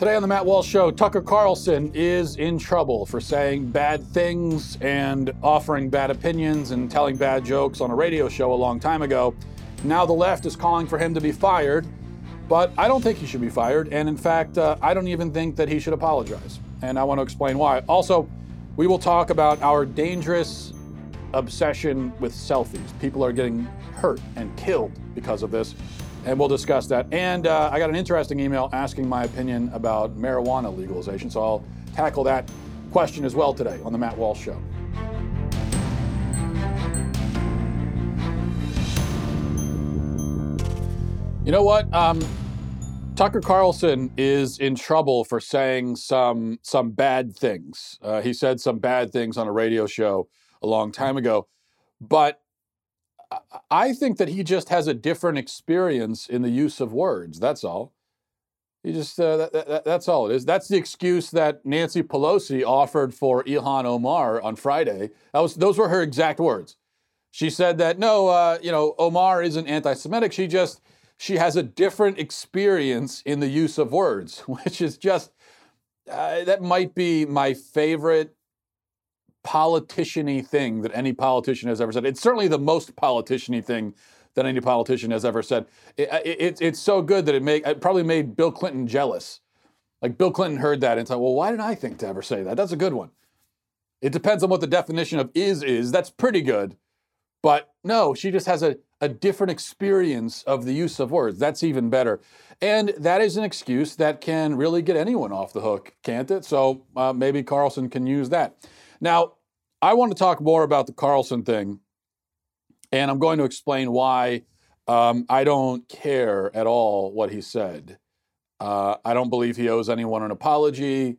Today on the Matt Walsh Show, Tucker Carlson is in trouble for saying bad things and offering bad opinions and telling bad jokes on a radio show a long time ago. Now the left is calling for him to be fired, but I don't think he should be fired. And in fact, uh, I don't even think that he should apologize. And I want to explain why. Also, we will talk about our dangerous obsession with selfies. People are getting hurt and killed because of this and we'll discuss that. And uh, I got an interesting email asking my opinion about marijuana legalization, so I'll tackle that question as well today on the Matt Walsh Show. You know what? Um, Tucker Carlson is in trouble for saying some some bad things. Uh, he said some bad things on a radio show a long time ago, but I think that he just has a different experience in the use of words. That's all. He just uh, that, that, that's all it is. That's the excuse that Nancy Pelosi offered for Ilhan Omar on Friday. That was those were her exact words. She said that no, uh, you know, Omar isn't anti-Semitic. She just she has a different experience in the use of words, which is just uh, that might be my favorite politiciany thing that any politician has ever said. It's certainly the most politiciany thing that any politician has ever said. It, it, it's so good that it, make, it probably made Bill Clinton jealous. Like Bill Clinton heard that and thought, well, why didn't I think to ever say that? That's a good one. It depends on what the definition of is is. That's pretty good. But no, she just has a, a different experience of the use of words. That's even better. And that is an excuse that can really get anyone off the hook, can't it? So uh, maybe Carlson can use that. Now, I want to talk more about the Carlson thing, and I'm going to explain why um, I don't care at all what he said. Uh, I don't believe he owes anyone an apology.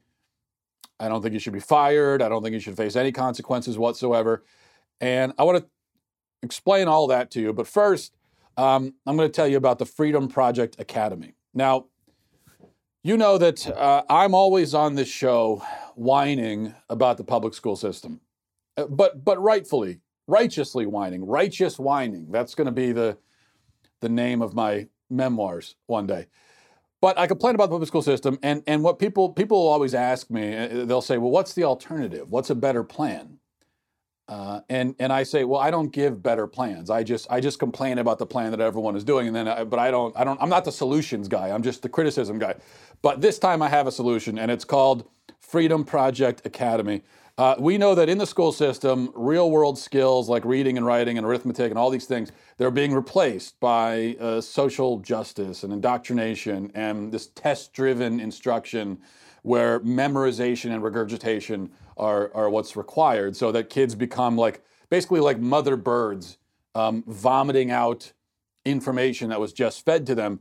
I don't think he should be fired. I don't think he should face any consequences whatsoever. And I want to explain all that to you. But first, um, I'm going to tell you about the Freedom Project Academy. Now, you know that uh, I'm always on this show whining about the public school system, uh, but but rightfully, righteously whining, righteous whining. That's going to be the the name of my memoirs one day. But I complain about the public school system, and and what people people always ask me, uh, they'll say, well, what's the alternative? What's a better plan? Uh, and and I say, well, I don't give better plans. I just I just complain about the plan that everyone is doing, and then I, but I don't I don't I'm not the solutions guy. I'm just the criticism guy. But this time I have a solution, and it's called Freedom Project Academy. Uh, we know that in the school system, real world skills like reading and writing and arithmetic and all these things, they're being replaced by uh, social justice and indoctrination and this test driven instruction where memorization and regurgitation are, are what's required so that kids become like basically like mother birds um, vomiting out information that was just fed to them.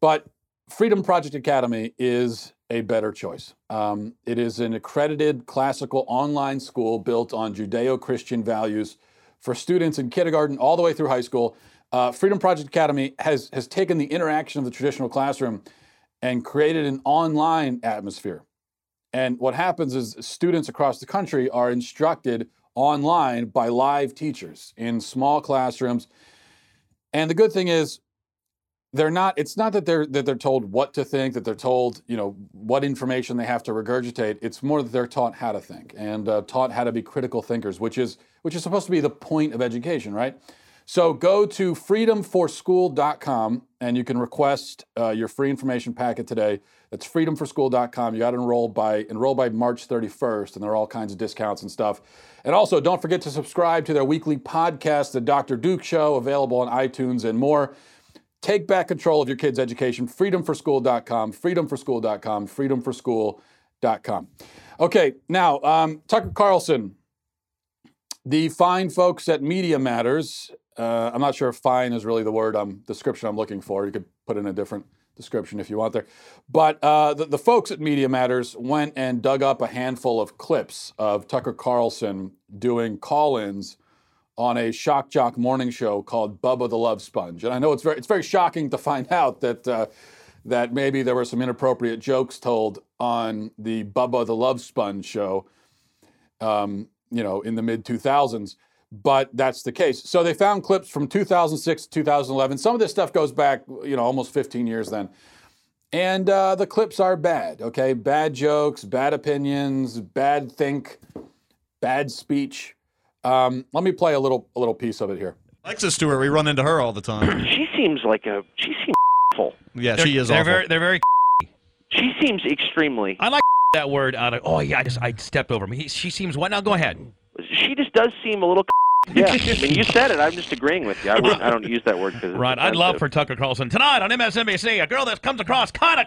But Freedom Project Academy is a better choice. Um, it is an accredited classical online school built on Judeo Christian values for students in kindergarten all the way through high school. Uh, Freedom Project Academy has, has taken the interaction of the traditional classroom and created an online atmosphere. And what happens is students across the country are instructed online by live teachers in small classrooms. And the good thing is they're not it's not that they're that they're told what to think that they're told you know what information they have to regurgitate it's more that they're taught how to think and uh, taught how to be critical thinkers which is which is supposed to be the point of education right so go to freedomforschool.com and you can request uh, your free information packet today. That's freedomforschool.com. You got to enroll by enroll by March 31st, and there are all kinds of discounts and stuff. And also, don't forget to subscribe to their weekly podcast, The Dr. Duke Show, available on iTunes and more. Take back control of your kids' education. Freedomforschool.com. Freedomforschool.com. Freedomforschool.com. Okay, now um, Tucker Carlson, the fine folks at Media Matters uh, I'm not sure if fine is really the word I'm description I'm looking for. You could put in a different description if you want there. But uh, the, the, folks at Media Matters went and dug up a handful of clips of Tucker Carlson doing call-ins on a shock jock morning show called Bubba the Love Sponge. And I know it's very it's very shocking to find out that uh, that maybe there were some inappropriate jokes told on the Bubba the Love Sponge show. Um, you know, in the mid 2000s but that's the case. So they found clips from 2006 to 2011. Some of this stuff goes back, you know, almost 15 years then. And uh, the clips are bad, okay? Bad jokes, bad opinions, bad think, bad speech. Um, let me play a little a little piece of it here. Alexis Stewart, we run into her all the time. She seems like a. She seems awful. Yeah, They're, she is they're awful. very they're very She seems extremely. I like that word out of oh yeah I just I stepped over me. He, she seems what now go ahead. She just does seem a little. Yeah, I mean, you said it. I'm just agreeing with you. I, wouldn't, I don't use that word because. Right. I'd love for Tucker Carlson tonight on MSNBC a girl that comes across kind of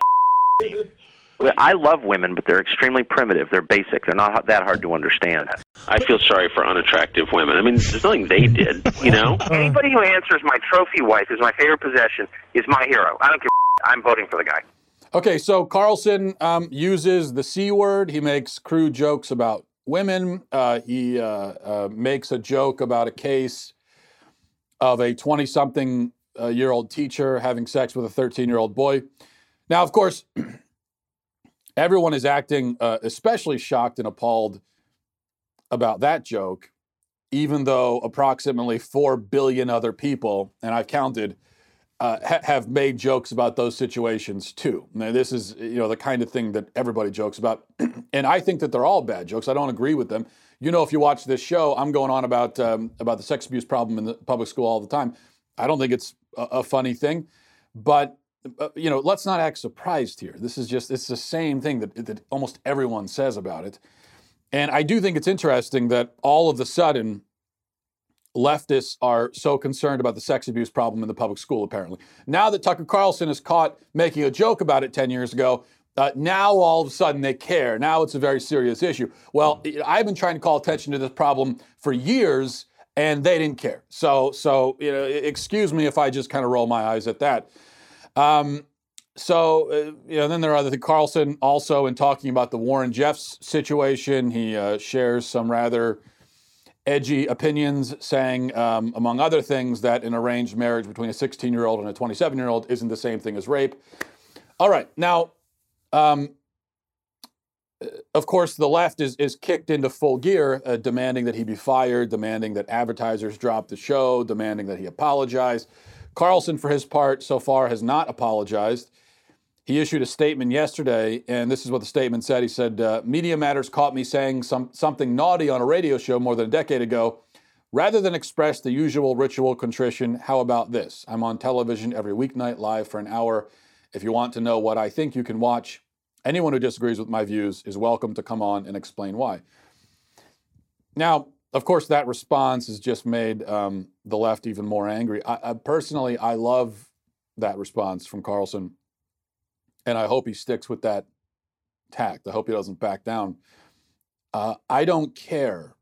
I love women, but they're extremely primitive. They're basic. They're not that hard to understand. I feel sorry for unattractive women. I mean, there's nothing they did, you know. Anybody who answers my trophy wife is my favorite possession is my hero. I don't care. I'm voting for the guy. Okay, so Carlson um, uses the C word. He makes crude jokes about women. Uh, he uh, uh, makes a joke about a case of a 20 something uh, year old teacher having sex with a 13 year old boy. Now, of course, everyone is acting uh, especially shocked and appalled about that joke, even though approximately 4 billion other people, and I've counted, uh, ha- have made jokes about those situations too. Now, this is you know the kind of thing that everybody jokes about, and I think that they're all bad jokes. I don't agree with them. You know, if you watch this show, I'm going on about um, about the sex abuse problem in the public school all the time. I don't think it's a, a funny thing, but uh, you know, let's not act surprised here. This is just it's the same thing that that almost everyone says about it, and I do think it's interesting that all of a sudden leftists are so concerned about the sex abuse problem in the public school, apparently. Now that Tucker Carlson is caught making a joke about it 10 years ago, uh, now all of a sudden they care. Now it's a very serious issue. Well, I've been trying to call attention to this problem for years, and they didn't care. So, so you know, excuse me if I just kind of roll my eyes at that. Um, so, uh, you know, then there are other things. Carlson also, in talking about the Warren Jeffs situation, he uh, shares some rather edgy opinions, saying, um, among other things, that an arranged marriage between a 16 year old and a 27 year old isn't the same thing as rape. All right. Now, um, of course, the left is, is kicked into full gear, uh, demanding that he be fired, demanding that advertisers drop the show, demanding that he apologize. Carlson, for his part, so far has not apologized. He issued a statement yesterday, and this is what the statement said. He said, uh, Media Matters caught me saying some, something naughty on a radio show more than a decade ago. Rather than express the usual ritual contrition, how about this? I'm on television every weeknight live for an hour. If you want to know what I think, you can watch. Anyone who disagrees with my views is welcome to come on and explain why. Now, of course, that response has just made um, the left even more angry. I, I, personally, I love that response from Carlson, and I hope he sticks with that tact. I hope he doesn't back down. Uh, I don't care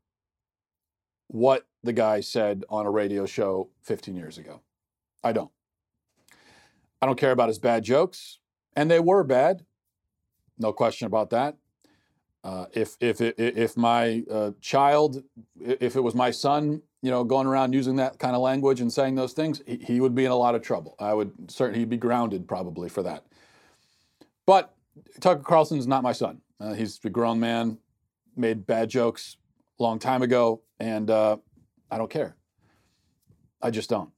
what the guy said on a radio show 15 years ago. I don't. I don't care about his bad jokes, and they were bad, no question about that. Uh, if if if my uh, child, if it was my son, you know, going around using that kind of language and saying those things, he, he would be in a lot of trouble. I would certainly be grounded probably for that. But Tucker Carlson is not my son. Uh, he's a grown man, made bad jokes a long time ago, and uh, I don't care. I just don't.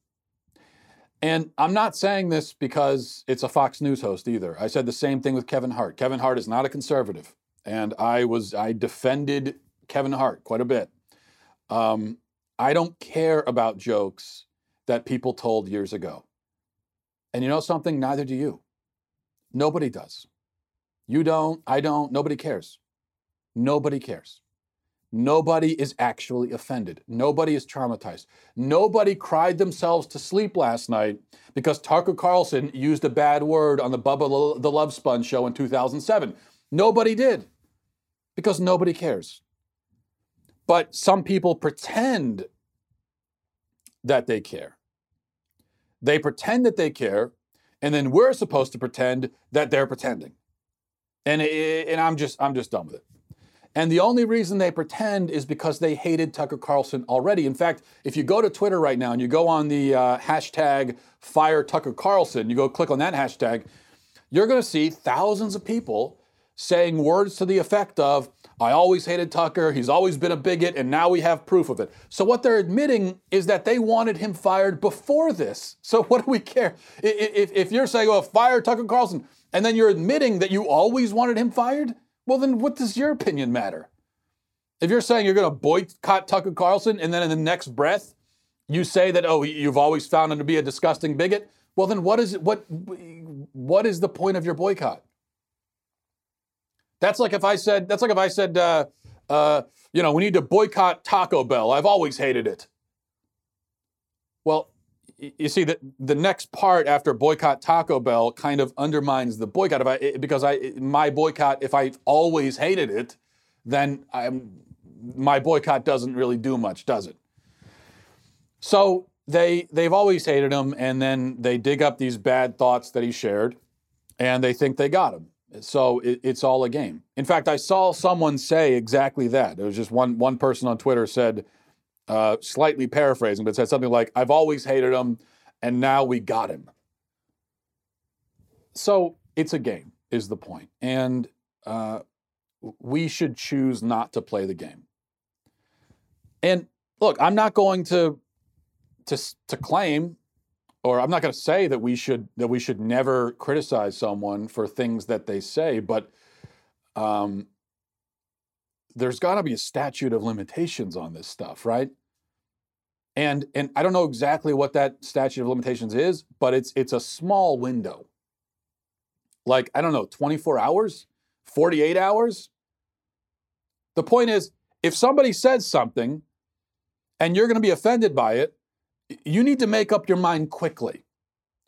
And I'm not saying this because it's a Fox News host either. I said the same thing with Kevin Hart. Kevin Hart is not a conservative, and I was I defended Kevin Hart quite a bit. Um, I don't care about jokes that people told years ago. And you know something? Neither do you. Nobody does. You don't. I don't. Nobody cares. Nobody cares. Nobody is actually offended. Nobody is traumatized. Nobody cried themselves to sleep last night because Tucker Carlson used a bad word on the Bubba the Love Sponge show in 2007. Nobody did because nobody cares. But some people pretend that they care. They pretend that they care, and then we're supposed to pretend that they're pretending. And, and I'm just I'm just done with it. And the only reason they pretend is because they hated Tucker Carlson already. In fact, if you go to Twitter right now and you go on the uh, hashtag fire Tucker Carlson, you go click on that hashtag, you're going to see thousands of people saying words to the effect of, I always hated Tucker, he's always been a bigot, and now we have proof of it. So what they're admitting is that they wanted him fired before this. So what do we care? If, if you're saying, oh, fire Tucker Carlson, and then you're admitting that you always wanted him fired, well, then what does your opinion matter? If you're saying you're going to boycott Tucker Carlson and then in the next breath you say that oh you've always found him to be a disgusting bigot, well then what is what what is the point of your boycott? That's like if I said that's like if I said uh, uh, you know we need to boycott Taco Bell. I've always hated it. Well, you see that the next part after boycott Taco Bell kind of undermines the boycott. If I because I my boycott, if I always hated it, then I'm, my boycott doesn't really do much, does it? So they they've always hated him, and then they dig up these bad thoughts that he shared, and they think they got him. So it, it's all a game. In fact, I saw someone say exactly that. It was just one one person on Twitter said uh, slightly paraphrasing, but said something like, I've always hated him, and now we got him. So it's a game, is the point. And uh, we should choose not to play the game. And look, I'm not going to to to claim or I'm not going to say that we should that we should never criticize someone for things that they say, but um, there's got to be a statute of limitations on this stuff, right? And and I don't know exactly what that statute of limitations is, but it's it's a small window. Like I don't know, 24 hours, 48 hours. The point is, if somebody says something and you're going to be offended by it, you need to make up your mind quickly.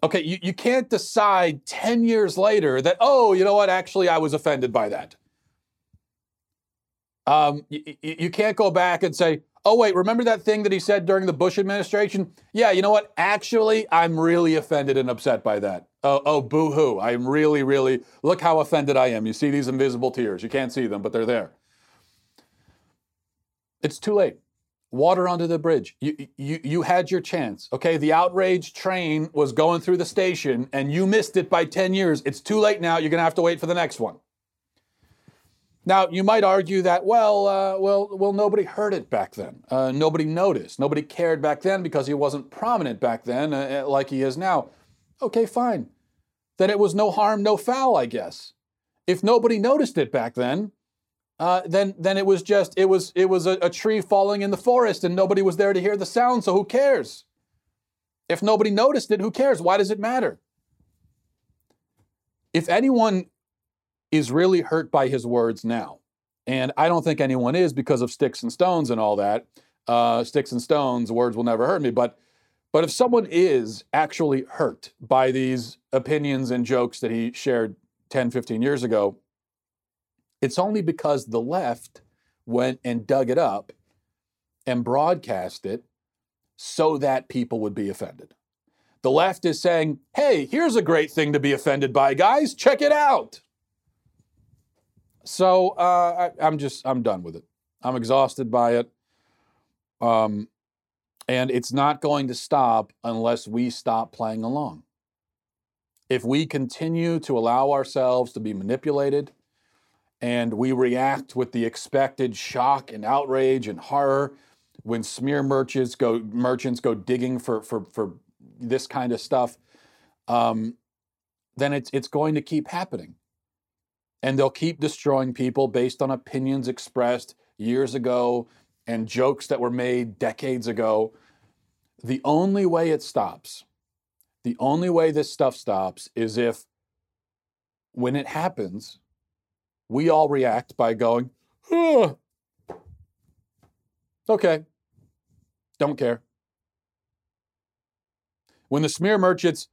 Okay, you, you can't decide 10 years later that, oh, you know what, actually, I was offended by that. Um, you, you can't go back and say, oh, wait, remember that thing that he said during the Bush administration? Yeah, you know what? Actually, I'm really offended and upset by that. Oh, oh boo hoo. I'm really, really, look how offended I am. You see these invisible tears. You can't see them, but they're there. It's too late. Water under the bridge. You, you, you had your chance. Okay, the outrage train was going through the station and you missed it by 10 years. It's too late now. You're going to have to wait for the next one. Now, you might argue that, well, uh, well, well, nobody heard it back then. Uh, nobody noticed. Nobody cared back then because he wasn't prominent back then uh, uh, like he is now. Okay, fine. Then it was no harm, no foul, I guess. If nobody noticed it back then, uh, then then it was just it was it was a, a tree falling in the forest and nobody was there to hear the sound. So who cares? If nobody noticed it, who cares? Why does it matter? If anyone is really hurt by his words now. And I don't think anyone is because of sticks and stones and all that. Uh, sticks and stones, words will never hurt me. But but if someone is actually hurt by these opinions and jokes that he shared 10, 15 years ago, it's only because the left went and dug it up and broadcast it so that people would be offended. The left is saying, hey, here's a great thing to be offended by, guys. Check it out. So uh, I, am just I'm done with it. I'm exhausted by it, um, and it's not going to stop unless we stop playing along. If we continue to allow ourselves to be manipulated, and we react with the expected shock and outrage and horror when smear merchants go merchants go digging for for for this kind of stuff, um, then it's it's going to keep happening and they'll keep destroying people based on opinions expressed years ago and jokes that were made decades ago. The only way it stops, the only way this stuff stops is if when it happens, we all react by going, okay, don't care. When the smear merchants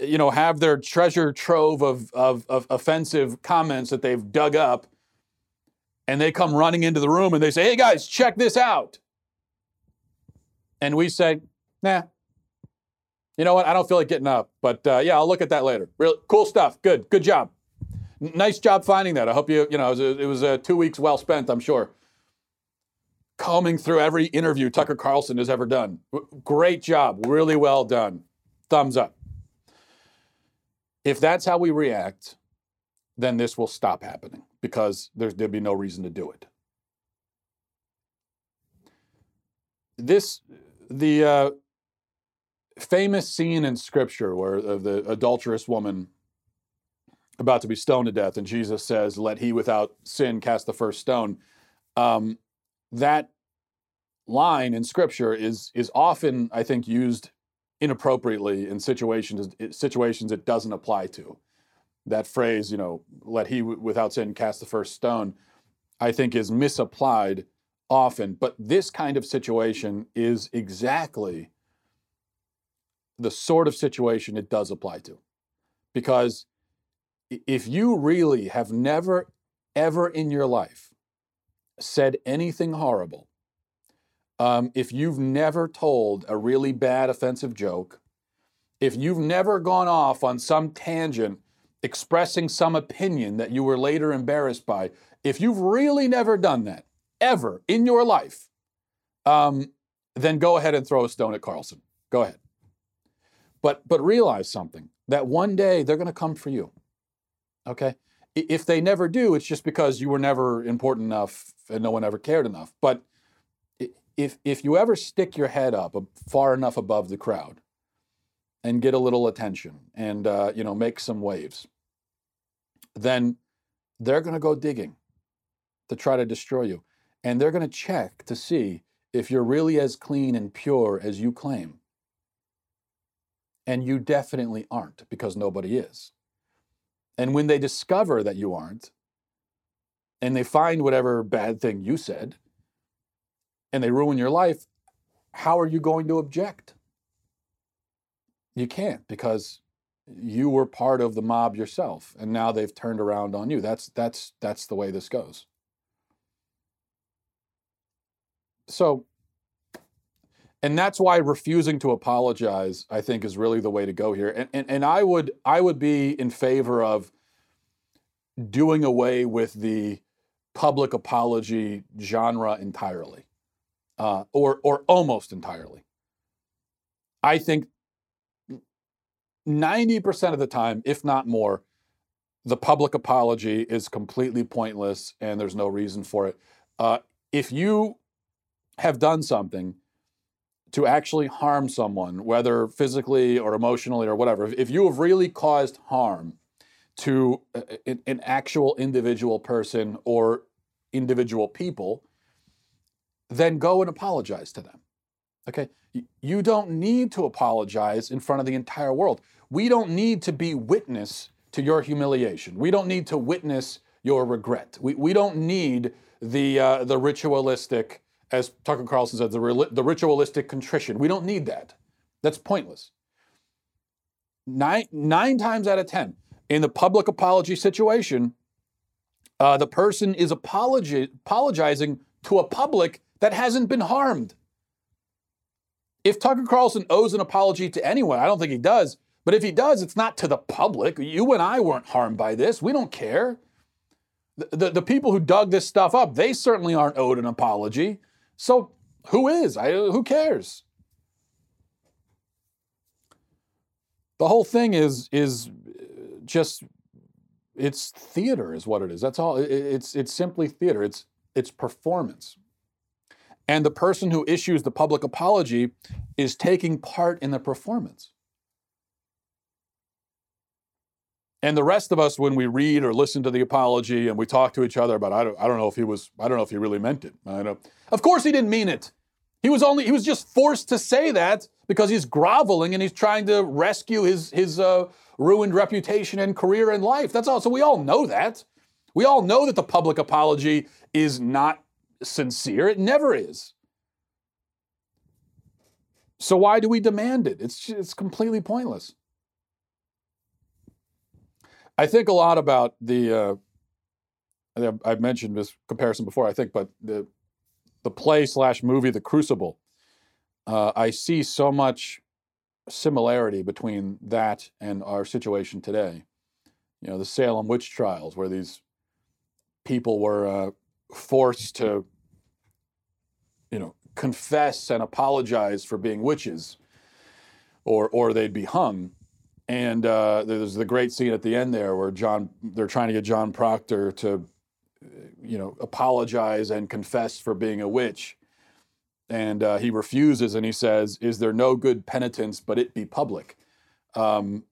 you know, have their treasure trove of, of, of offensive comments that they've dug up, and they come running into the room and they say, hey guys, check this out. And we say, nah, you know what? I don't feel like getting up, but uh, yeah, I'll look at that later. Real cool stuff. Good, good job. N- nice job finding that. I hope you, you know, it was, a, it was a two weeks well spent, I'm sure. Combing through every interview Tucker Carlson has ever done. Great job. Really well done. Thumbs up. If that's how we react, then this will stop happening because there'd be no reason to do it. This, the uh, famous scene in scripture where uh, the adulterous woman about to be stoned to death, and Jesus says, "Let he without sin cast the first stone." Um, that line in Scripture is is often, I think, used inappropriately in situations situations it doesn't apply to. That phrase, you know, "Let he without sin cast the first stone," I think is misapplied often. But this kind of situation is exactly the sort of situation it does apply to, because if you really have never, ever in your life said anything horrible, um, if you've never told a really bad offensive joke, if you've never gone off on some tangent expressing some opinion that you were later embarrassed by, if you've really never done that, ever in your life, um, then go ahead and throw a stone at Carlson. Go ahead. But, but realize something that one day they're going to come for you. Okay? If they never do, it's just because you were never important enough and no one ever cared enough. But if, if you ever stick your head up far enough above the crowd and get a little attention and uh, you know make some waves, then they're going to go digging to try to destroy you. And they're going to check to see if you're really as clean and pure as you claim. And you definitely aren't because nobody is. And when they discover that you aren't, and they find whatever bad thing you said, and they ruin your life, how are you going to object? You can't because you were part of the mob yourself and now they've turned around on you. That's that's that's the way this goes. So and that's why refusing to apologize i think is really the way to go here and, and, and i would i would be in favor of doing away with the public apology genre entirely uh, or or almost entirely. I think 90% of the time if not more the public apology is completely pointless and there's no reason for it. Uh, if you have done something to actually harm someone, whether physically or emotionally or whatever, if you have really caused harm to an actual individual person or individual people, then go and apologize to them. Okay? You don't need to apologize in front of the entire world. We don't need to be witness to your humiliation. We don't need to witness your regret. We, we don't need the, uh, the ritualistic as Tucker Carlson said, the, the ritualistic contrition. We don't need that. That's pointless. Nine, nine times out of 10, in the public apology situation, uh, the person is apologi- apologizing to a public that hasn't been harmed. If Tucker Carlson owes an apology to anyone, I don't think he does, but if he does, it's not to the public. You and I weren't harmed by this. We don't care. The, the, the people who dug this stuff up, they certainly aren't owed an apology. So who is? I, who cares? The whole thing is is just it's theater is what it is. That's all. It's it's simply theater. It's it's performance. And the person who issues the public apology is taking part in the performance. And the rest of us, when we read or listen to the apology and we talk to each other about, I don't, I don't know if he was, I don't know if he really meant it. I don't. Of course, he didn't mean it. He was only, he was just forced to say that because he's groveling and he's trying to rescue his his uh, ruined reputation and career and life. That's all. So we all know that. We all know that the public apology is not sincere. It never is. So why do we demand it? It's it's completely pointless. I think a lot about the. Uh, I've mentioned this comparison before, I think, but the the play slash movie The Crucible. Uh, I see so much similarity between that and our situation today. You know, the Salem witch trials, where these people were uh, forced to, you know, confess and apologize for being witches, or or they'd be hung. And uh, there's the great scene at the end there where John, they're trying to get John Proctor to, you know, apologize and confess for being a witch. And uh, he refuses and he says, Is there no good penitence but it be public? Um,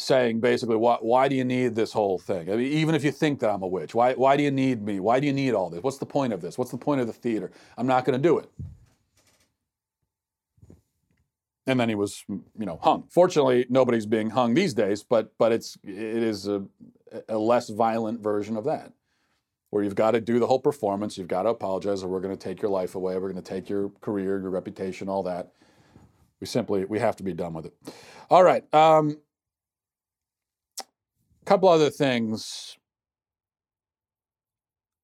saying basically, why, why do you need this whole thing? I mean, even if you think that I'm a witch, why, why do you need me? Why do you need all this? What's the point of this? What's the point of the theater? I'm not going to do it. And then he was, you know, hung. Fortunately, nobody's being hung these days, but but it's it is a, a less violent version of that, where you've got to do the whole performance, you've got to apologize, or we're going to take your life away, we're going to take your career, your reputation, all that. We simply we have to be done with it. All right. Um, couple other things.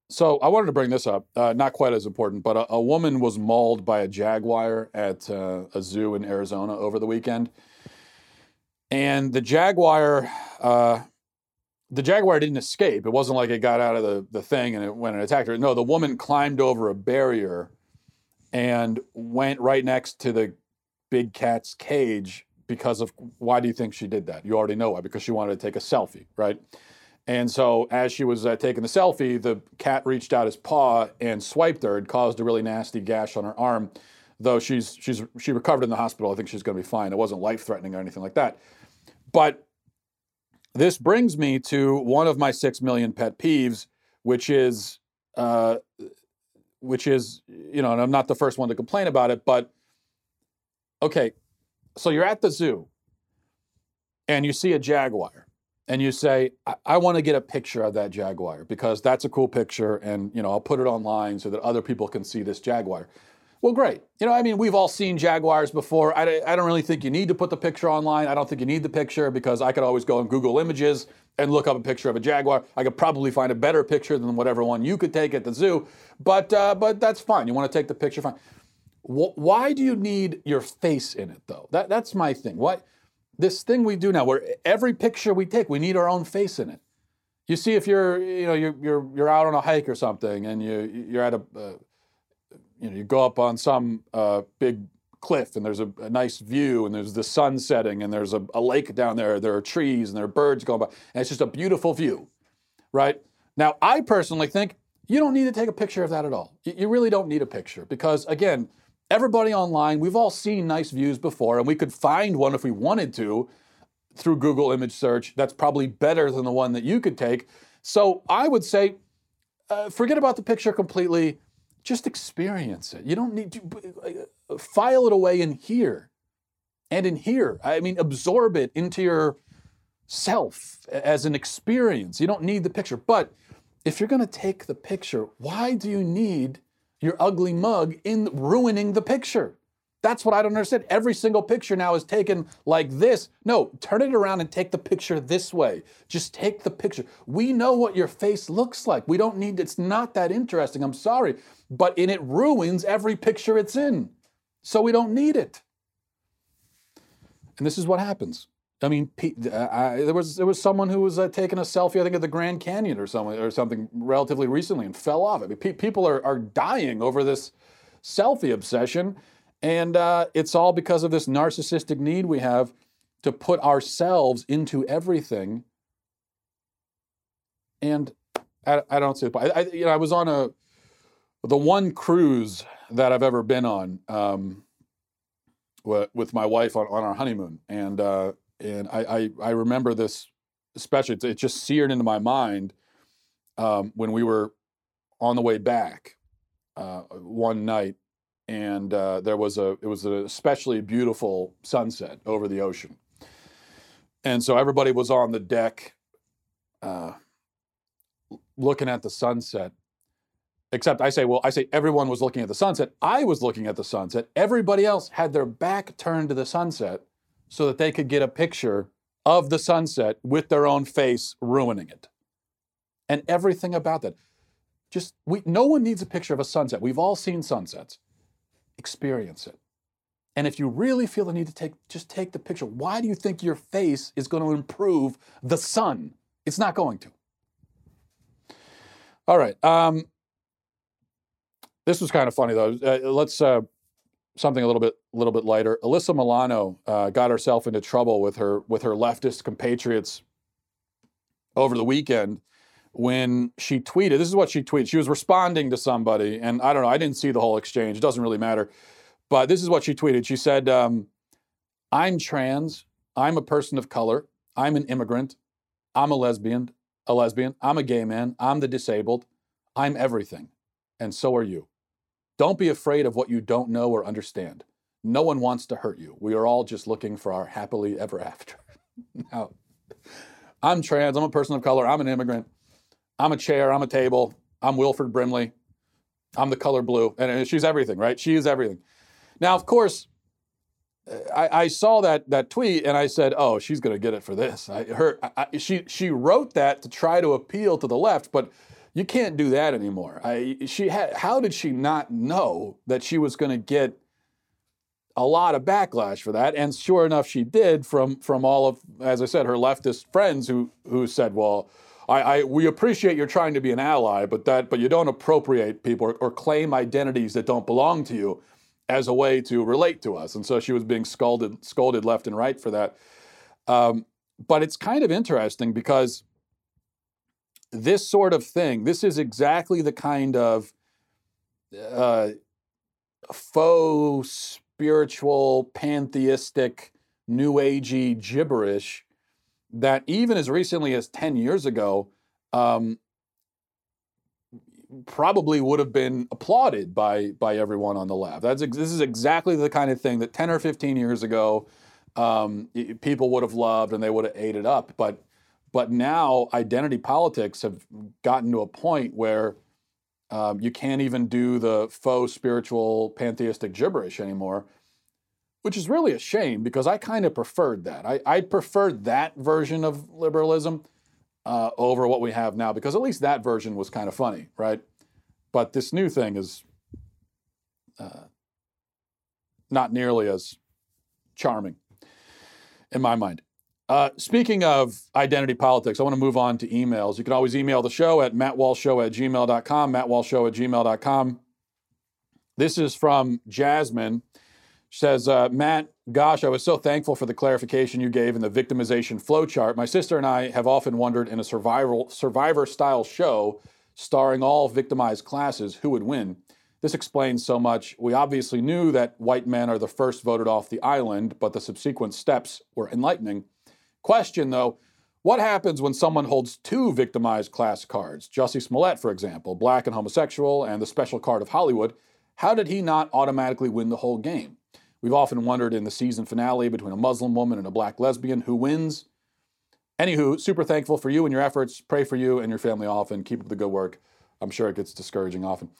So I wanted to bring this up. Uh, not quite as important, but a, a, woman was mauled by a jaguar at uh, a zoo in Arizona over the weekend, and the jaguar, uh, the jaguar didn't escape. It wasn't like it got out of the, the thing and it went and attacked her. No, the woman climbed over a barrier and went right next to the big cat's cage because of why do you think she did that? You already know why, because she wanted to take a selfie, right? And so as she was uh, taking the selfie, the cat reached out his paw and swiped her and caused a really nasty gash on her arm. Though she's she's she recovered in the hospital, I think she's going to be fine. It wasn't life threatening or anything like that. But this brings me to one of my six million pet peeves, which is uh, which is you know, and I'm not the first one to complain about it, but okay, so you're at the zoo and you see a jaguar and you say, I, I want to get a picture of that jaguar because that's a cool picture and you know I'll put it online so that other people can see this jaguar. Well, great. You know, I mean, we've all seen jaguars before. I, I don't really think you need to put the picture online. I don't think you need the picture because I could always go on Google Images and look up a picture of a jaguar. I could probably find a better picture than whatever one you could take at the zoo. But uh, but that's fine. You want to take the picture, fine. Why do you need your face in it, though? That, that's my thing. What this thing we do now, where every picture we take, we need our own face in it. You see, if you're, you know, you're you're, you're out on a hike or something, and you you're at a, uh, you know, you go up on some uh, big cliff, and there's a, a, nice view, and there's the sun setting, and there's a, a lake down there. There are trees, and there are birds going by, and it's just a beautiful view, right? Now, I personally think you don't need to take a picture of that at all. You really don't need a picture because, again, everybody online, we've all seen nice views before, and we could find one if we wanted to through Google image search that's probably better than the one that you could take. So I would say, uh, forget about the picture completely. Just experience it. You don't need to uh, file it away in here and in here. I mean, absorb it into your self as an experience. You don't need the picture. But if you're going to take the picture, why do you need your ugly mug in ruining the picture. That's what I don't understand. Every single picture now is taken like this. No, turn it around and take the picture this way. Just take the picture. We know what your face looks like. We don't need, it's not that interesting. I'm sorry. But in it ruins every picture it's in. So we don't need it. And this is what happens. I mean, uh, I, there was there was someone who was uh, taking a selfie, I think, at the Grand Canyon or something or something relatively recently, and fell off. I mean, pe- people are are dying over this selfie obsession, and uh, it's all because of this narcissistic need we have to put ourselves into everything. And I, I don't see the point. I, you know, I was on a the one cruise that I've ever been on um, with my wife on, on our honeymoon, and uh, and I, I, I remember this especially. It just seared into my mind um, when we were on the way back uh, one night, and uh, there was a it was an especially beautiful sunset over the ocean, and so everybody was on the deck, uh, looking at the sunset. Except I say, well, I say everyone was looking at the sunset. I was looking at the sunset. Everybody else had their back turned to the sunset so that they could get a picture of the sunset with their own face ruining it. And everything about that. Just we no one needs a picture of a sunset. We've all seen sunsets. Experience it. And if you really feel the need to take just take the picture. Why do you think your face is going to improve the sun? It's not going to. All right. Um, this was kind of funny though. Uh, let's uh, something a little bit a little bit lighter. Alyssa Milano uh, got herself into trouble with her with her leftist compatriots over the weekend when she tweeted. This is what she tweeted. She was responding to somebody, and I don't know. I didn't see the whole exchange. It doesn't really matter. But this is what she tweeted. She said, um, "I'm trans. I'm a person of color. I'm an immigrant. I'm a lesbian, a lesbian. I'm a gay man. I'm the disabled. I'm everything. And so are you. Don't be afraid of what you don't know or understand. No one wants to hurt you. We are all just looking for our happily ever after. now, I'm trans. I'm a person of color. I'm an immigrant. I'm a chair. I'm a table. I'm Wilford Brimley. I'm the color blue. And she's everything, right? She is everything. Now, of course, I, I, saw that that tweet and I said, "Oh, she's going to get it for this." I, her, I, she she wrote that to try to appeal to the left, but you can't do that anymore. I, she had, how did she not know that she was going to get a lot of backlash for that? And sure enough, she did from from all of, as I said, her leftist friends who who said, "Well." I, I, we appreciate you're trying to be an ally, but that, but you don't appropriate people or, or claim identities that don't belong to you as a way to relate to us. And so she was being scolded, scolded left and right for that. Um, but it's kind of interesting because this sort of thing, this is exactly the kind of uh, faux spiritual, pantheistic, new agey gibberish that even as recently as 10 years ago, um, probably would have been applauded by by everyone on the left. That's this is exactly the kind of thing that 10 or 15 years ago um, people would have loved and they would have ate it up. But but now identity politics have gotten to a point where um, you can't even do the faux spiritual pantheistic gibberish anymore, which is really a shame because I kind of preferred that. I, I preferred that version of liberalism uh, over what we have now because at least that version was kind of funny, right? But this new thing is uh, not nearly as charming in my mind. Uh, speaking of identity politics, I want to move on to emails. You can always email the show at mattwalshshow at gmail.com, mattwalshshow at gmail.com. This is from Jasmine. She says, uh, Matt, gosh, I was so thankful for the clarification you gave in the victimization flowchart. My sister and I have often wondered in a survival survivor style show starring all victimized classes who would win. This explains so much. We obviously knew that white men are the first voted off the island, but the subsequent steps were enlightening. Question though, what happens when someone holds two victimized class cards? Jussie Smollett, for example, black and homosexual, and the special card of Hollywood. How did he not automatically win the whole game? We've often wondered in the season finale between a Muslim woman and a black lesbian who wins. Anywho, super thankful for you and your efforts. Pray for you and your family often. Keep up the good work. I'm sure it gets discouraging often.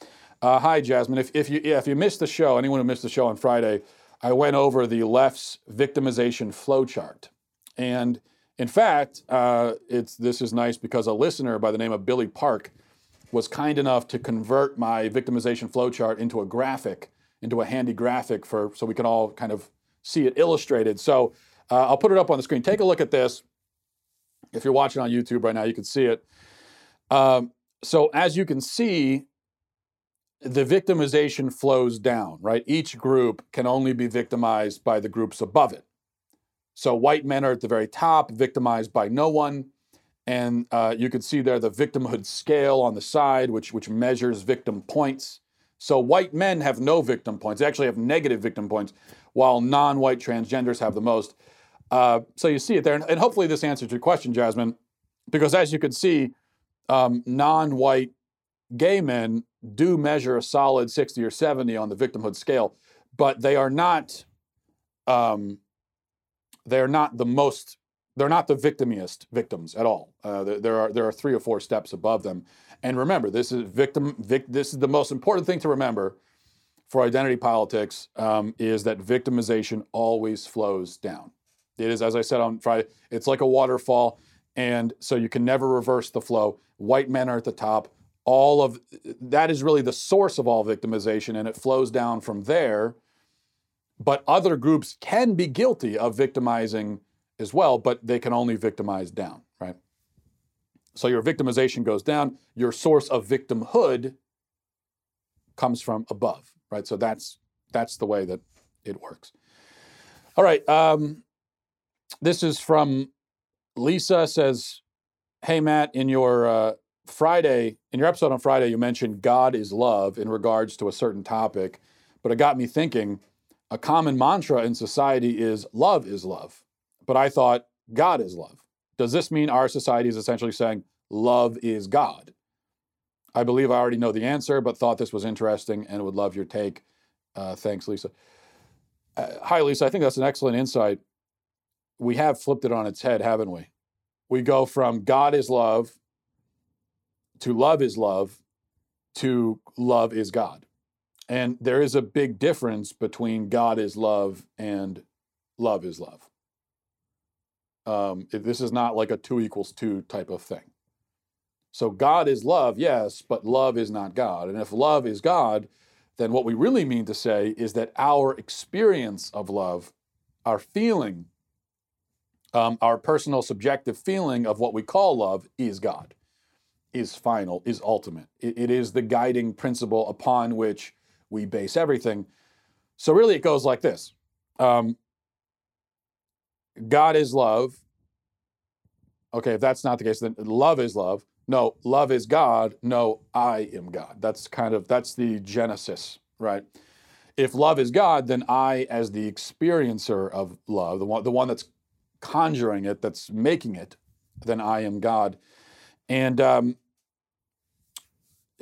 Uh, hi, Jasmine. If, if, you, yeah, if you missed the show, anyone who missed the show on Friday, I went over the left's victimization flowchart. And in fact, uh, it's, this is nice because a listener by the name of Billy Park was kind enough to convert my victimization flowchart into a graphic into a handy graphic for so we can all kind of see it illustrated. So uh, I'll put it up on the screen. Take a look at this. If you're watching on YouTube right now, you can see it. Um, so as you can see, the victimization flows down, right? Each group can only be victimized by the groups above it. So white men are at the very top, victimized by no one. And uh, you can see there the victimhood scale on the side, which, which measures victim points. So white men have no victim points. They actually have negative victim points, while non-white transgenders have the most. Uh, so you see it there, and, hopefully this answers your question, Jasmine, because as you can see, um, non-white gay men do measure a solid 60 or 70 on the victimhood scale, but they are not. Um, they're not the most. They're not the victimiest victims at all. Uh, there, there are there are three or four steps above them, and remember, this is victim. Vic, this is the most important thing to remember for identity politics um, is that victimization always flows down. It is, as I said on Friday, it's like a waterfall, and so you can never reverse the flow. White men are at the top. All of that is really the source of all victimization, and it flows down from there. But other groups can be guilty of victimizing as well, but they can only victimize down, right? So your victimization goes down. Your source of victimhood comes from above, right? So that's that's the way that it works. All right. Um, this is from Lisa. Says, "Hey Matt, in your uh, Friday, in your episode on Friday, you mentioned God is love in regards to a certain topic, but it got me thinking. A common mantra in society is love is love, but I thought God is love. Does this mean our society is essentially saying love is God? I believe I already know the answer, but thought this was interesting and would love your take. Uh, thanks, Lisa. Uh, hi, Lisa. I think that's an excellent insight. We have flipped it on its head, haven't we? We go from God is love to love is love to love is God. And there is a big difference between God is love and love is love. Um, this is not like a two equals two type of thing. So God is love, yes, but love is not God. And if love is God, then what we really mean to say is that our experience of love, our feeling, um, our personal subjective feeling of what we call love is God, is final, is ultimate. it, it is the guiding principle upon which we base everything. So really, it goes like this um, God is love. Okay, if that's not the case, then love is love. No, love is God. No, I am God. That's kind of that's the genesis, right? If love is God, then I, as the experiencer of love, the one the one that's conjuring it, that's making it, then I am God. And um,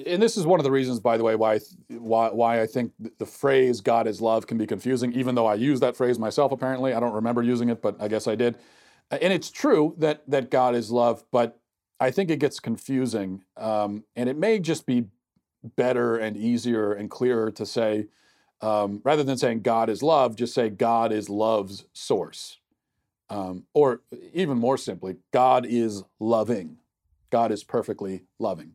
and this is one of the reasons, by the way, why why why I think the phrase "God is love" can be confusing. Even though I use that phrase myself, apparently I don't remember using it, but I guess I did. And it's true that that God is love, but I think it gets confusing, um, and it may just be better and easier and clearer to say, um, rather than saying God is love, just say God is love's source, um, or even more simply, God is loving. God is perfectly loving.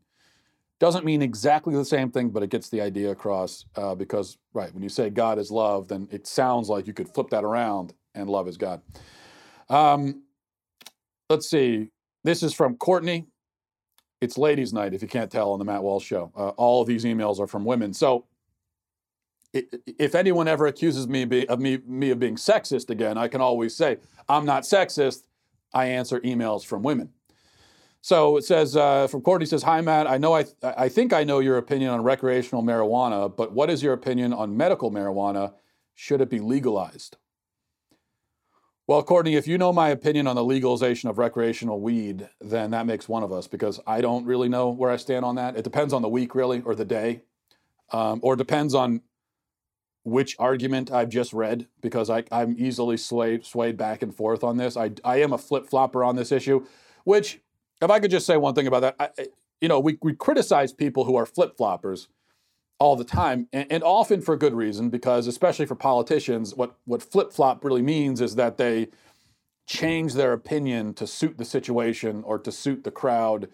Doesn't mean exactly the same thing, but it gets the idea across uh, because, right, when you say God is love, then it sounds like you could flip that around and love is God. Um, let's see. This is from Courtney. It's ladies' night, if you can't tell, on the Matt Walsh show. Uh, all of these emails are from women. So if anyone ever accuses me of me, me of being sexist again, I can always say, I'm not sexist. I answer emails from women. So it says uh, from Courtney says, "Hi Matt, I know I th- I think I know your opinion on recreational marijuana, but what is your opinion on medical marijuana? Should it be legalized?" Well, Courtney, if you know my opinion on the legalization of recreational weed, then that makes one of us because I don't really know where I stand on that. It depends on the week, really, or the day, um, or depends on which argument I've just read because I, am easily swayed, swayed back and forth on this. I, I am a flip flopper on this issue, which if I could just say one thing about that, I, you know, we, we criticize people who are flip floppers all the time, and, and, often for good reason, because especially for politicians, what, what flip flop really means is that they change their opinion to suit the situation or to suit the crowd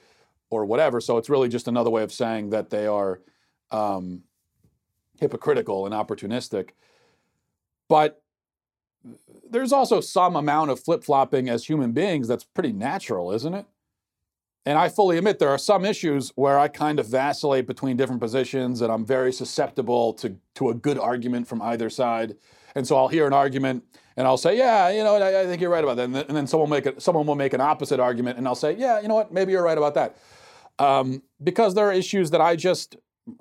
or whatever. So it's really just another way of saying that they are um, hypocritical and opportunistic. But there's also some amount of flip flopping as human beings that's pretty natural, isn't it? And I fully admit there are some issues where I kind of vacillate between different positions and I'm very susceptible to, to a good argument from either side. And so I'll hear an argument and I'll say, yeah, you know, I, I think you're right about that. And then, and then someone, make a, someone will make an opposite argument and I'll say, yeah, you know what, maybe you're right about that. Um, because there are issues that I just,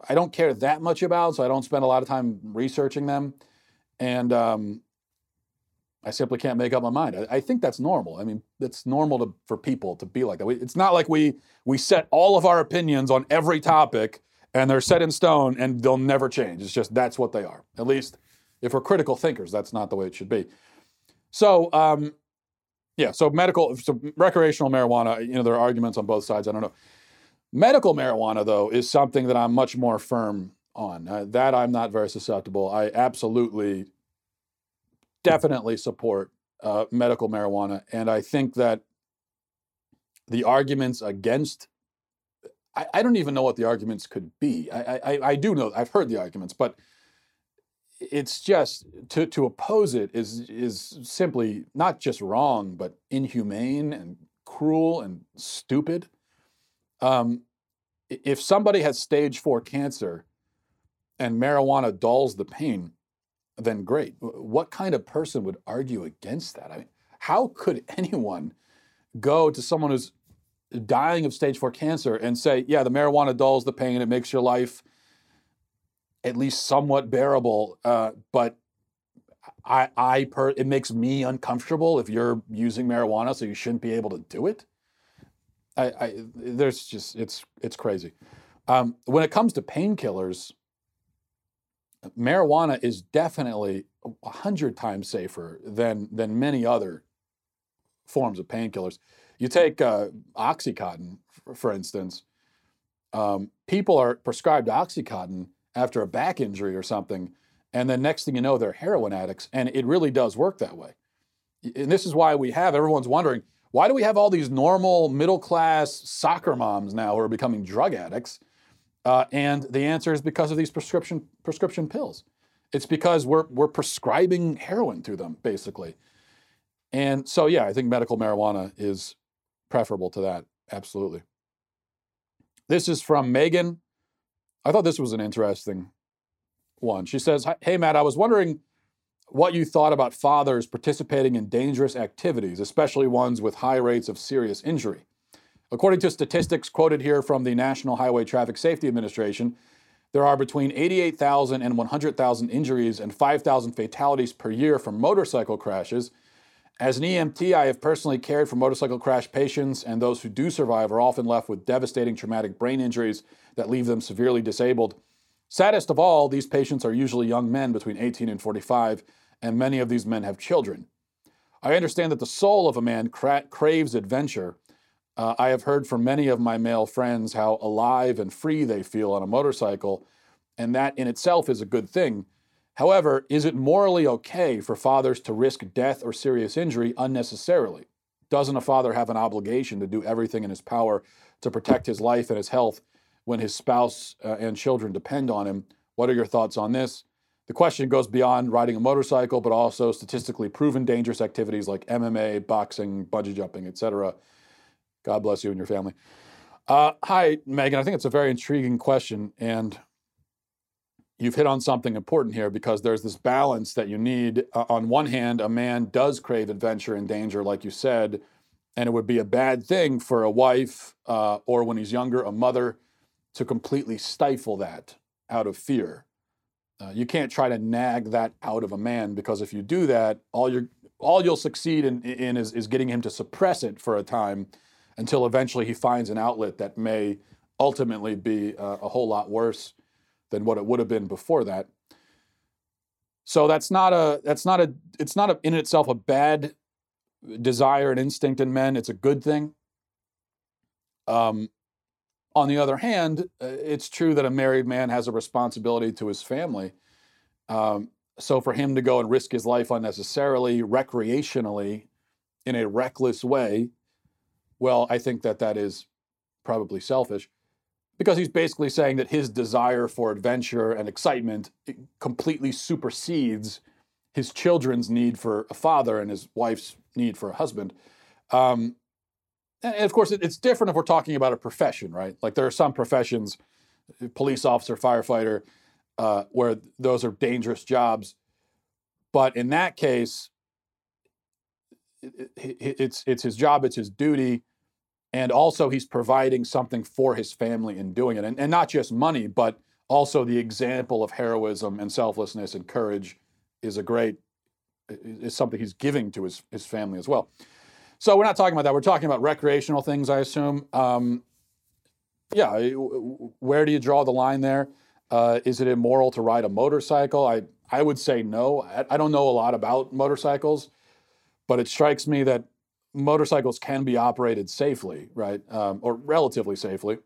I don't care that much about, so I don't spend a lot of time researching them. And um, I simply can't make up my mind. I, I think that's normal. I mean, it's normal to, for people to be like that. We, it's not like we we set all of our opinions on every topic and they're set in stone and they'll never change. It's just that's what they are. At least if we're critical thinkers, that's not the way it should be. So, um, yeah. So medical, so recreational marijuana. You know, there are arguments on both sides. I don't know. Medical marijuana, though, is something that I'm much more firm on. Uh, that I'm not very susceptible. I absolutely definitely support uh, medical marijuana. And I think that the arguments against, I, I, don't even know what the arguments could be. I, I, I do know, I've heard the arguments, but it's just to, to oppose it is is simply not just wrong, but inhumane and cruel and stupid. Um, if somebody has stage four cancer and marijuana dulls the pain, then great. What kind of person would argue against that? I mean, how could anyone go to someone who's dying of stage four cancer and say, yeah, the marijuana dulls the pain, it makes your life at least somewhat bearable, uh, but I, I per, it makes me uncomfortable if you're using marijuana, so you shouldn't be able to do it. I, I there's just it's it's crazy. Um, when it comes to painkillers, marijuana is definitely a hundred times safer than than many other forms of painkillers. You take uh, OxyContin, for, instance. Um, people are prescribed OxyContin after a back injury or something, and then next thing you know, they're heroin addicts, and it really does work that way. And this is why we have everyone's wondering why do we have all these normal middle class soccer moms now who are becoming drug addicts? Uh, and the answer is because of these prescription prescription pills. It's because we're we're prescribing heroin to them basically. And so yeah, I think medical marijuana is preferable to that. Absolutely. This is from Megan. I thought this was an interesting one. She says, "Hey Matt, I was wondering what you thought about fathers participating in dangerous activities, especially ones with high rates of serious injury. According to statistics quoted here from the National Highway Traffic Safety Administration, there are between 88,000 and 100,000 injuries and 5,000 fatalities per year from motorcycle crashes. As an EMT, I have personally cared for motorcycle crash patients, and those who do survive are often left with devastating traumatic brain injuries that leave them severely disabled. Saddest of all, these patients are usually young men between 18 and 45, and many of these men have children. I understand that the soul of a man cra- craves adventure. Uh, I have heard from many of my male friends how alive and free they feel on a motorcycle, and that in itself is a good thing. However, is it morally okay for fathers to risk death or serious injury unnecessarily? Doesn't a father have an obligation to do everything in his power to protect his life and his health when his spouse uh, and children depend on him? What are your thoughts on this? The question goes beyond riding a motorcycle, but also statistically proven dangerous activities like MMA, boxing, bungee jumping, etc. God bless you and your family. Uh, hi, Megan. I think it's a very intriguing question, and you've hit on something important here because there's this balance that you need. Uh, on one hand, a man does crave adventure and danger, like you said, and it would be a bad thing for a wife uh, or when he's younger, a mother, to completely stifle that out of fear. Uh, you can't try to nag that out of a man because if you do that, all you're all you'll succeed in, in is, is getting him to suppress it for a time until eventually he finds an outlet that may ultimately be uh, a whole lot worse than what it would have been before that. So that's not a that's not a it's not a, in itself a bad desire and instinct in men. It's a good thing. Um, on the other hand, uh, it's true that a married man has a responsibility to his family. Um, so for him to go and risk his life unnecessarily, recreationally, in a reckless way, well, I think that that is probably selfish because he's basically saying that his desire for adventure and excitement completely supersedes his children's need for a father and his wife's need for a husband. Um, and of course, it's different if we're talking about a profession, right? Like there are some professions, police officer, firefighter, uh, where those are dangerous jobs. But in that case, it's it's his job, it's his duty, and also he's providing something for his family in doing it, and, and not just money, but also the example of heroism and selflessness and courage is a great is something he's giving to his his family as well. So we're not talking about that. We're talking about recreational things, I assume. Um, yeah, where do you draw the line there? Uh, is it immoral to ride a motorcycle? I I would say no. I, I don't know a lot about motorcycles, but it strikes me that motorcycles can be operated safely, right, um, or relatively safely.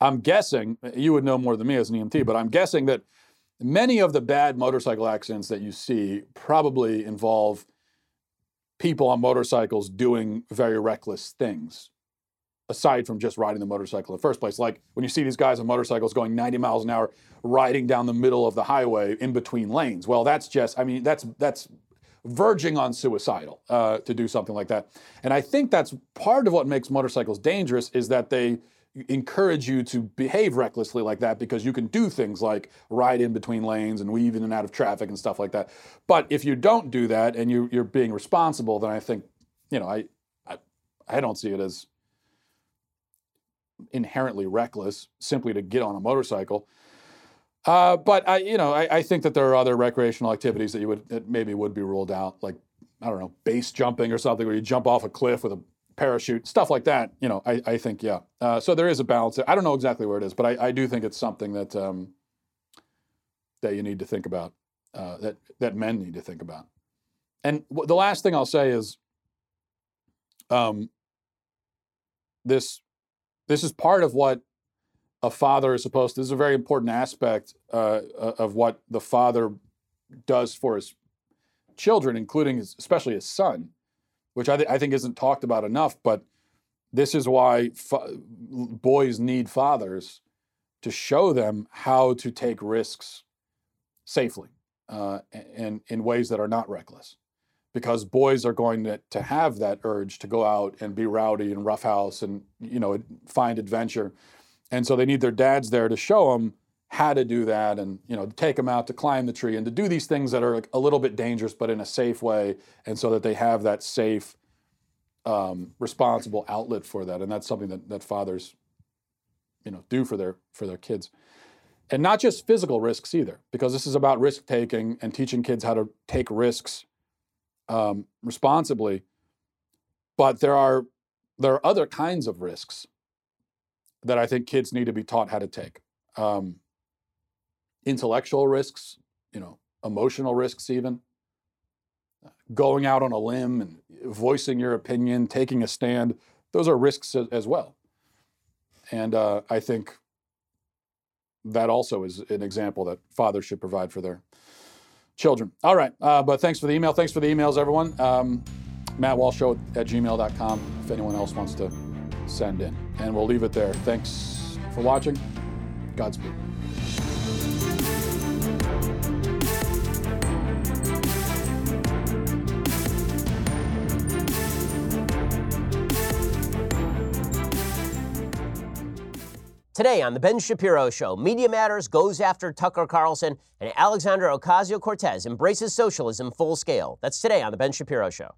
I'm guessing you would know more than me as an EMT, but I'm guessing that many of the bad motorcycle accidents that you see probably involve people on motorcycles doing very reckless things aside from just riding the motorcycle in the first place. Like when you see these guys on motorcycles going 90 miles an hour riding down the middle of the highway in between lanes. Well, that's just, I mean, that's, that's verging on suicidal uh, to do something like that. And I think that's part of what makes motorcycles dangerous is that they, encourage you to behave recklessly like that because you can do things like ride in between lanes and weave in and out of traffic and stuff like that. But if you don't do that and you, you're being responsible, then I think, you know, I, I, I don't see it as inherently reckless simply to get on a motorcycle. Uh, but I, you know, I, I think that there are other recreational activities that you would that maybe would be ruled out, like I don't know, base jumping or something, where you jump off a cliff with a parachute, stuff like that. You know, I, I think yeah. Uh, so there is a balance. I don't know exactly where it is, but I, I do think it's something that um, that you need to think about, uh, that that men need to think about. And w- the last thing I'll say is, um, this this is part of what a father is supposed to. This is a very important aspect uh, of what the father does for his children, including his, especially his son, which I, th- I, think isn't talked about enough. But this is why fa- boys need fathers to show them how to take risks safely uh, and in ways that are not reckless. Because boys are going to, to have that urge to go out and be rowdy and roughhouse and you know find adventure and so they need their dads there to show them how to do that and you know take them out to climb the tree and to do these things that are a little bit dangerous but in a safe way and so that they have that safe um, responsible outlet for that. And that's something that, that fathers you know do for their for their kids. And not just physical risks either because this is about risk taking and teaching kids how to take risks um, responsibly. But there are there are other kinds of risks that I think kids need to be taught how to take. Um, intellectual risks, you know, emotional risks, even going out on a limb and voicing your opinion, taking a stand. Those are risks as well. And uh, I think that also is an example that fathers should provide for their children. All right. Uh, but thanks for the email. Thanks for the emails, everyone. Um, Matt Walsh Show at gmail.com if anyone else wants to send in. And we'll leave it there. Thanks for watching. Godspeed. Today on The Ben Shapiro Show, Media Matters goes after Tucker Carlson, and Alexandria Ocasio Cortez embraces socialism full scale. That's today on The Ben Shapiro Show.